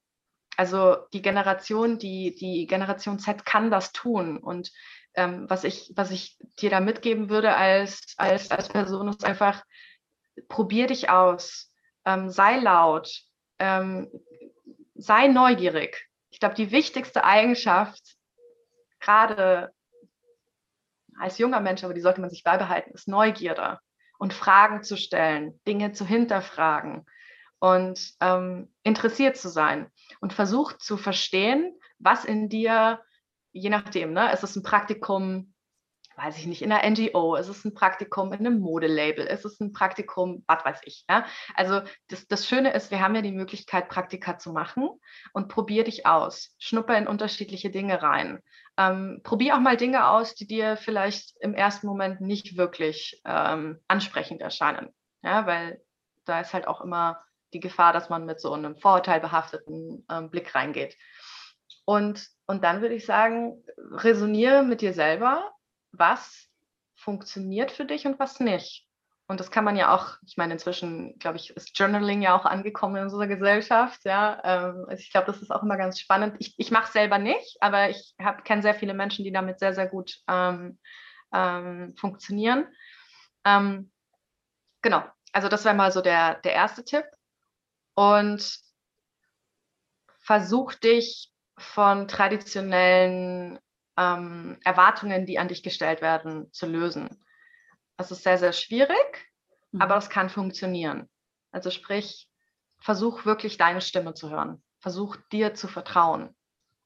Also die Generation, die, die Generation Z kann das tun. Und ähm, was, ich, was ich dir da mitgeben würde als, als, als Person, ist einfach, probier dich aus, ähm, sei laut, ähm, sei neugierig. Ich glaube, die wichtigste Eigenschaft, gerade als junger Mensch, aber die sollte man sich beibehalten, ist Neugierde und Fragen zu stellen, Dinge zu hinterfragen und ähm, interessiert zu sein und versucht zu verstehen, was in dir, je nachdem, ne, ist es ein Praktikum weiß ich nicht, in einer NGO, ist es ein Praktikum in einem Modelabel, ist es ein Praktikum, was weiß ich. Ja? Also das, das Schöne ist, wir haben ja die Möglichkeit, Praktika zu machen und probier dich aus. Schnupper in unterschiedliche Dinge rein. Ähm, probier auch mal Dinge aus, die dir vielleicht im ersten Moment nicht wirklich ähm, ansprechend erscheinen. Ja, weil da ist halt auch immer die Gefahr, dass man mit so einem vorurteilbehafteten ähm, Blick reingeht. Und, und dann würde ich sagen, resoniere mit dir selber was funktioniert für dich und was nicht. Und das kann man ja auch, ich meine, inzwischen, glaube ich, ist Journaling ja auch angekommen in unserer Gesellschaft. Ja, ähm, also ich glaube, das ist auch immer ganz spannend. Ich, ich mache es selber nicht, aber ich kenne sehr viele Menschen, die damit sehr, sehr gut ähm, ähm, funktionieren. Ähm, genau, also das wäre mal so der, der erste Tipp. Und versuch dich von traditionellen ähm, Erwartungen, die an dich gestellt werden, zu lösen. Das ist sehr, sehr schwierig, mhm. aber es kann funktionieren. Also sprich, versuch wirklich deine Stimme zu hören. Versuch dir zu vertrauen. Und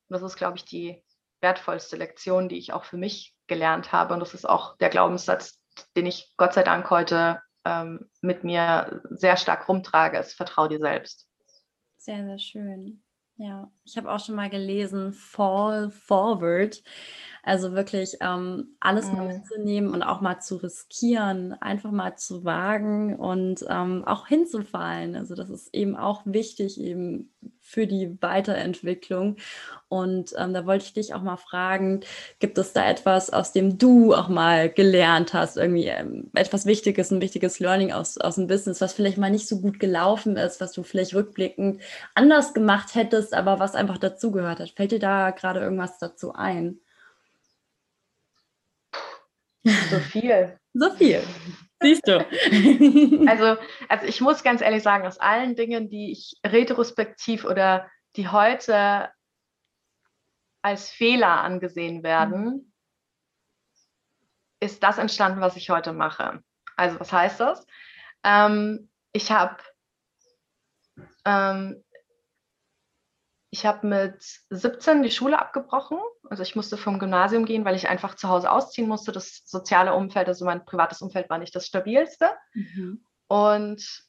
das ist, glaube ich, die wertvollste Lektion, die ich auch für mich gelernt habe. Und das ist auch der Glaubenssatz, den ich Gott sei Dank heute ähm, mit mir sehr stark rumtrage, ist vertrau dir selbst. Sehr, sehr schön. Ja, ich habe auch schon mal gelesen, Fall Forward. Also wirklich ähm, alles mal mhm. mitzunehmen und auch mal zu riskieren, einfach mal zu wagen und ähm, auch hinzufallen. Also das ist eben auch wichtig eben für die Weiterentwicklung. Und ähm, da wollte ich dich auch mal fragen, gibt es da etwas, aus dem du auch mal gelernt hast, irgendwie ähm, etwas Wichtiges, ein wichtiges Learning aus, aus dem Business, was vielleicht mal nicht so gut gelaufen ist, was du vielleicht rückblickend anders gemacht hättest, aber was einfach dazugehört hat? Fällt dir da gerade irgendwas dazu ein? So viel. so viel. Siehst du. [LAUGHS] also, also ich muss ganz ehrlich sagen, aus allen Dingen, die ich retrospektiv oder die heute als Fehler angesehen werden, mhm. ist das entstanden, was ich heute mache. Also was heißt das? Ähm, ich habe ähm, ich habe mit 17 die Schule abgebrochen. Also ich musste vom Gymnasium gehen, weil ich einfach zu Hause ausziehen musste. Das soziale Umfeld, also mein privates Umfeld war nicht das stabilste. Mhm. Und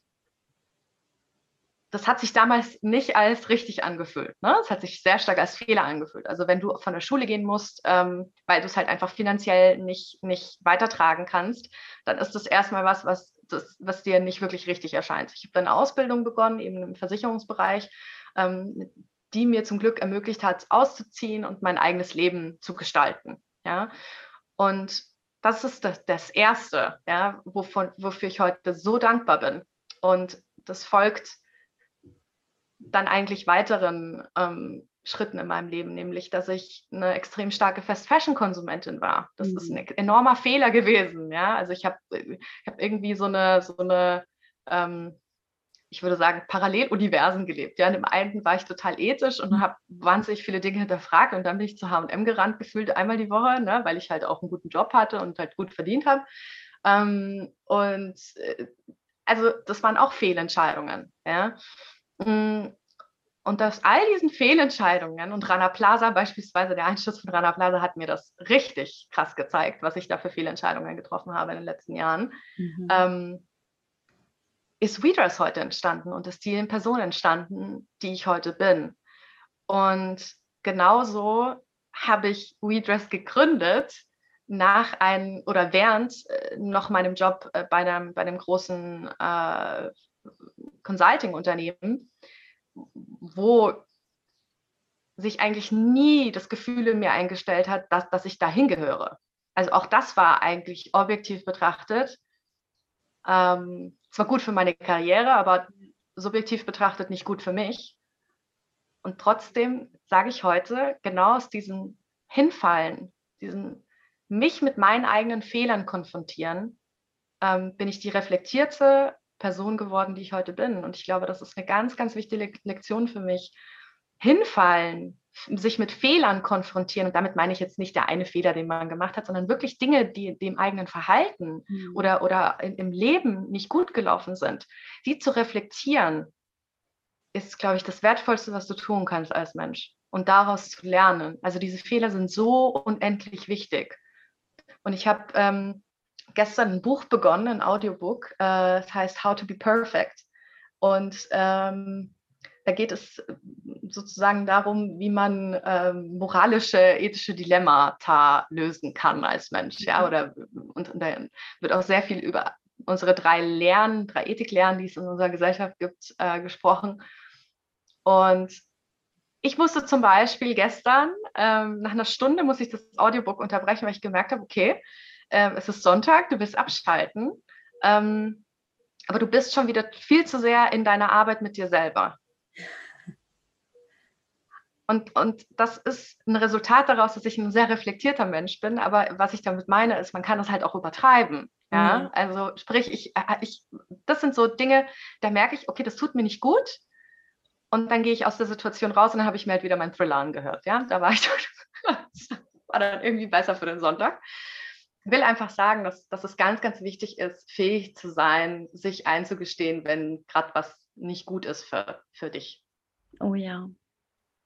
das hat sich damals nicht als richtig angefühlt. Ne? Es hat sich sehr stark als Fehler angefühlt. Also wenn du von der Schule gehen musst, ähm, weil du es halt einfach finanziell nicht, nicht weitertragen kannst, dann ist das erstmal was, was, das, was dir nicht wirklich richtig erscheint. Ich habe dann eine Ausbildung begonnen, eben im Versicherungsbereich, ähm, die mir zum Glück ermöglicht hat, auszuziehen und mein eigenes Leben zu gestalten. Ja? Und das ist das, das Erste, ja, wovon, wofür ich heute so dankbar bin. Und das folgt dann eigentlich weiteren ähm, Schritten in meinem Leben, nämlich dass ich eine extrem starke Fast-Fashion-Konsumentin war. Das mhm. ist ein enormer Fehler gewesen. Ja? Also ich habe ich hab irgendwie so eine, so eine ähm, ich würde sagen, Paralleluniversen gelebt. Ja, in dem einen war ich total ethisch und mhm. habe wahnsinnig viele Dinge hinterfragt und dann bin ich zu H&M gerannt, gefühlt einmal die Woche, ne, weil ich halt auch einen guten Job hatte und halt gut verdient habe. Ähm, und äh, also das waren auch Fehlentscheidungen. Ja. Mm, und aus all diesen Fehlentscheidungen und Rana Plaza beispielsweise, der Einschuss von Rana Plaza hat mir das richtig krass gezeigt, was ich da für Fehlentscheidungen getroffen habe in den letzten Jahren, mhm. ähm, ist WeDress heute entstanden und ist die in Person entstanden, die ich heute bin. Und genauso habe ich WeDress gegründet nach einem oder während äh, noch meinem Job äh, bei, einem, bei einem großen äh, Consulting-Unternehmen, wo sich eigentlich nie das Gefühl in mir eingestellt hat, dass, dass ich dahin gehöre. Also auch das war eigentlich objektiv betrachtet ähm, zwar gut für meine Karriere, aber subjektiv betrachtet nicht gut für mich. Und trotzdem sage ich heute, genau aus diesem Hinfallen, diesem mich mit meinen eigenen Fehlern konfrontieren, ähm, bin ich die reflektierte Person geworden, die ich heute bin. Und ich glaube, das ist eine ganz, ganz wichtige Lektion für mich. Hinfallen, sich mit Fehlern konfrontieren, und damit meine ich jetzt nicht der eine Fehler, den man gemacht hat, sondern wirklich Dinge, die dem eigenen Verhalten mhm. oder, oder im Leben nicht gut gelaufen sind, die zu reflektieren, ist, glaube ich, das Wertvollste, was du tun kannst als Mensch. Und daraus zu lernen. Also diese Fehler sind so unendlich wichtig. Und ich habe ähm, gestern ein Buch begonnen, ein Audiobook, äh, das heißt How to be Perfect. Und ähm, da geht es äh, sozusagen darum, wie man ähm, moralische, ethische Dilemmata lösen kann als Mensch. Ja, mhm. oder und, und da wird auch sehr viel über unsere drei Lehren, drei Ethiklehren, die es in unserer Gesellschaft gibt, äh, gesprochen. Und ich musste zum Beispiel gestern, ähm, nach einer Stunde muss ich das Audiobook unterbrechen, weil ich gemerkt habe, okay, äh, es ist Sonntag, du willst abschalten, ähm, aber du bist schon wieder viel zu sehr in deiner Arbeit mit dir selber. Und, und das ist ein Resultat daraus, dass ich ein sehr reflektierter Mensch bin. Aber was ich damit meine, ist, man kann das halt auch übertreiben. Ja, mhm. also sprich, ich, äh, ich, das sind so Dinge, da merke ich, okay, das tut mir nicht gut. Und dann gehe ich aus der Situation raus und dann habe ich mir halt wieder meinen Thriller angehört. Ja, da war ich, [LAUGHS] war dann irgendwie besser für den Sonntag. Ich will einfach sagen, dass, dass es ganz, ganz wichtig ist, fähig zu sein, sich einzugestehen, wenn gerade was nicht gut ist für, für dich. Oh ja,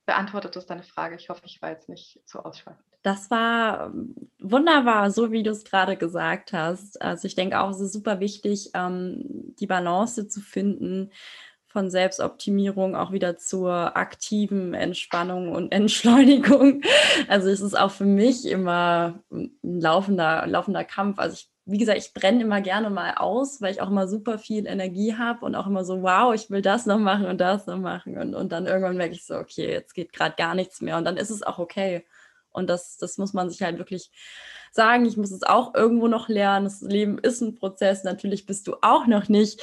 beantwortet das deine Frage. Ich hoffe, ich war jetzt nicht zu ausschweifend. Das war ähm, wunderbar, so wie du es gerade gesagt hast. Also ich denke auch, es ist super wichtig, ähm, die Balance zu finden von Selbstoptimierung auch wieder zur aktiven Entspannung und Entschleunigung. [LAUGHS] Also es ist auch für mich immer ein laufender, laufender Kampf. Also ich wie gesagt, ich brenne immer gerne mal aus, weil ich auch immer super viel Energie habe und auch immer so, wow, ich will das noch machen und das noch machen. Und, und dann irgendwann merke ich so, okay, jetzt geht gerade gar nichts mehr. Und dann ist es auch okay. Und das, das muss man sich halt wirklich sagen. Ich muss es auch irgendwo noch lernen. Das Leben ist ein Prozess. Natürlich bist du auch noch nicht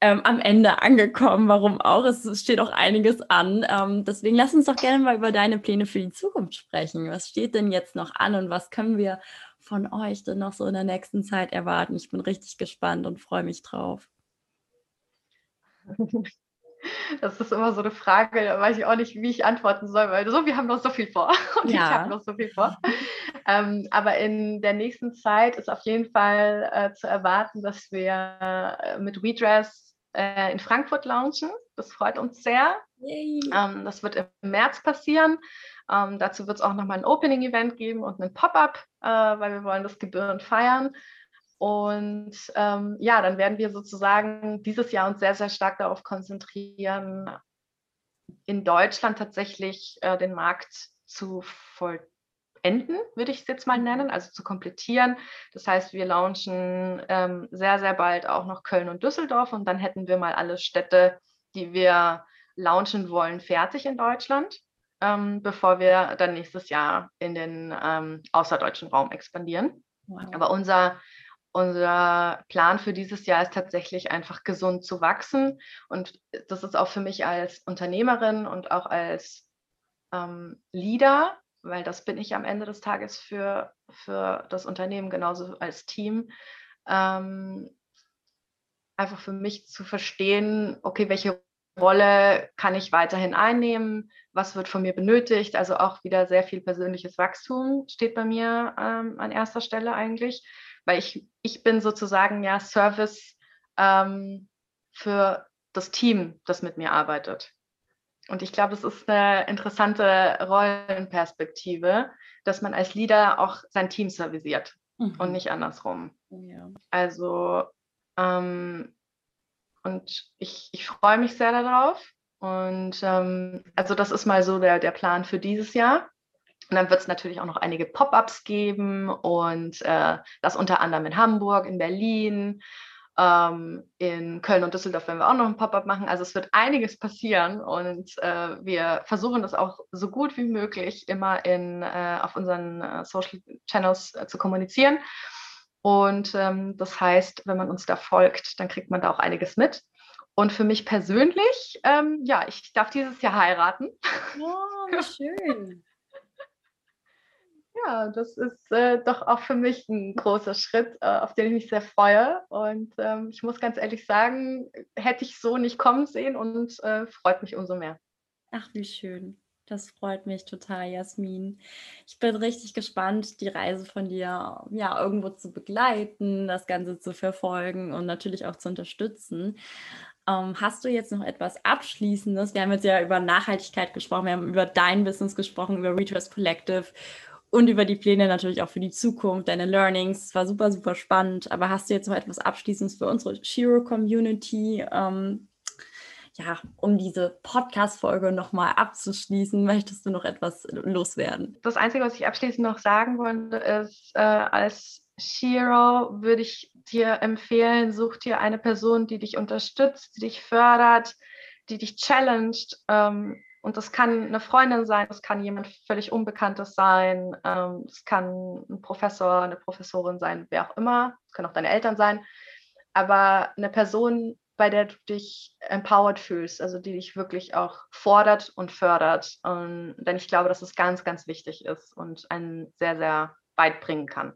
ähm, am Ende angekommen. Warum auch? Es steht auch einiges an. Ähm, deswegen lass uns doch gerne mal über deine Pläne für die Zukunft sprechen. Was steht denn jetzt noch an und was können wir von euch denn noch so in der nächsten Zeit erwarten? Ich bin richtig gespannt und freue mich drauf. [LAUGHS] Das ist immer so eine Frage, da weiß ich auch nicht, wie ich antworten soll, weil so, wir haben noch so viel vor [LAUGHS] und ja. ich habe noch so viel vor. [LAUGHS] ähm, aber in der nächsten Zeit ist auf jeden Fall äh, zu erwarten, dass wir äh, mit WeDress äh, in Frankfurt launchen. Das freut uns sehr. Ähm, das wird im März passieren. Ähm, dazu wird es auch nochmal ein Opening-Event geben und ein Pop-up, äh, weil wir wollen das gebührend feiern. Und ähm, ja, dann werden wir sozusagen dieses Jahr uns sehr, sehr stark darauf konzentrieren, in Deutschland tatsächlich äh, den Markt zu vollenden, würde ich es jetzt mal nennen, also zu komplettieren. Das heißt, wir launchen ähm, sehr, sehr bald auch noch Köln und Düsseldorf und dann hätten wir mal alle Städte, die wir launchen wollen, fertig in Deutschland, ähm, bevor wir dann nächstes Jahr in den ähm, außerdeutschen Raum expandieren. Wow. Aber unser unser Plan für dieses Jahr ist tatsächlich einfach gesund zu wachsen. Und das ist auch für mich als Unternehmerin und auch als ähm, Leader, weil das bin ich am Ende des Tages für, für das Unternehmen genauso als Team, ähm, einfach für mich zu verstehen, okay, welche Rolle kann ich weiterhin einnehmen? Was wird von mir benötigt? Also auch wieder sehr viel persönliches Wachstum steht bei mir ähm, an erster Stelle eigentlich weil ich, ich bin sozusagen ja Service ähm, für das Team, das mit mir arbeitet. Und ich glaube, es ist eine interessante Rollenperspektive, dass man als Leader auch sein Team servisiert mhm. und nicht andersrum. Ja. Also, ähm, und ich, ich freue mich sehr darauf. Und ähm, also das ist mal so der, der Plan für dieses Jahr. Und dann wird es natürlich auch noch einige Pop-ups geben und äh, das unter anderem in Hamburg, in Berlin, ähm, in Köln und Düsseldorf werden wir auch noch ein Pop-up machen. Also es wird einiges passieren und äh, wir versuchen das auch so gut wie möglich immer in, äh, auf unseren äh, Social Channels äh, zu kommunizieren. Und ähm, das heißt, wenn man uns da folgt, dann kriegt man da auch einiges mit. Und für mich persönlich, ähm, ja, ich darf dieses Jahr heiraten. Oh, wie [LAUGHS] schön. Ja, das ist äh, doch auch für mich ein großer Schritt, äh, auf den ich mich sehr freue. Und ähm, ich muss ganz ehrlich sagen, hätte ich so nicht kommen sehen und äh, freut mich umso mehr. Ach, wie schön. Das freut mich total, Jasmin. Ich bin richtig gespannt, die Reise von dir ja irgendwo zu begleiten, das Ganze zu verfolgen und natürlich auch zu unterstützen. Ähm, hast du jetzt noch etwas Abschließendes? Wir haben jetzt ja über Nachhaltigkeit gesprochen, wir haben über dein Business gesprochen, über Retrust Collective und über die Pläne natürlich auch für die Zukunft, deine Learnings. Es war super, super spannend. Aber hast du jetzt noch etwas Abschließendes für unsere Shiro-Community? Ähm, ja, um diese Podcast-Folge nochmal abzuschließen, möchtest du noch etwas loswerden? Das Einzige, was ich abschließend noch sagen wollte, ist, äh, als Shiro würde ich dir empfehlen, such dir eine Person, die dich unterstützt, die dich fördert, die dich challenged. Ähm, und das kann eine Freundin sein, das kann jemand völlig Unbekanntes sein, ähm, das kann ein Professor, eine Professorin sein, wer auch immer, das können auch deine Eltern sein, aber eine Person, bei der du dich empowered fühlst, also die dich wirklich auch fordert und fördert. Und, denn ich glaube, dass es ganz, ganz wichtig ist und einen sehr, sehr weit bringen kann.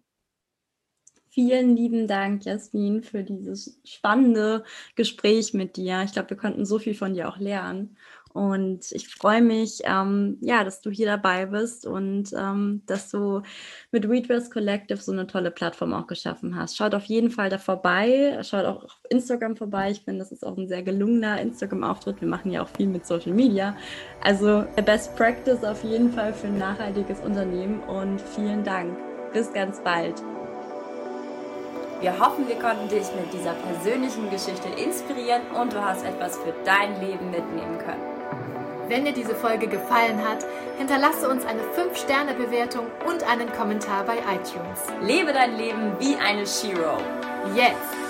Vielen lieben Dank, Jasmin, für dieses spannende Gespräch mit dir. Ich glaube, wir konnten so viel von dir auch lernen. Und ich freue mich, ähm, ja, dass du hier dabei bist und ähm, dass du mit Readverse Collective so eine tolle Plattform auch geschaffen hast. Schaut auf jeden Fall da vorbei, schaut auch auf Instagram vorbei. Ich finde, das ist auch ein sehr gelungener Instagram-Auftritt. Wir machen ja auch viel mit Social Media. Also Best Practice auf jeden Fall für ein nachhaltiges Unternehmen und vielen Dank. Bis ganz bald. Wir hoffen, wir konnten dich mit dieser persönlichen Geschichte inspirieren und du hast etwas für dein Leben mitnehmen können. Wenn dir diese Folge gefallen hat, hinterlasse uns eine 5-Sterne-Bewertung und einen Kommentar bei iTunes. Lebe dein Leben wie eine Shiro. Jetzt!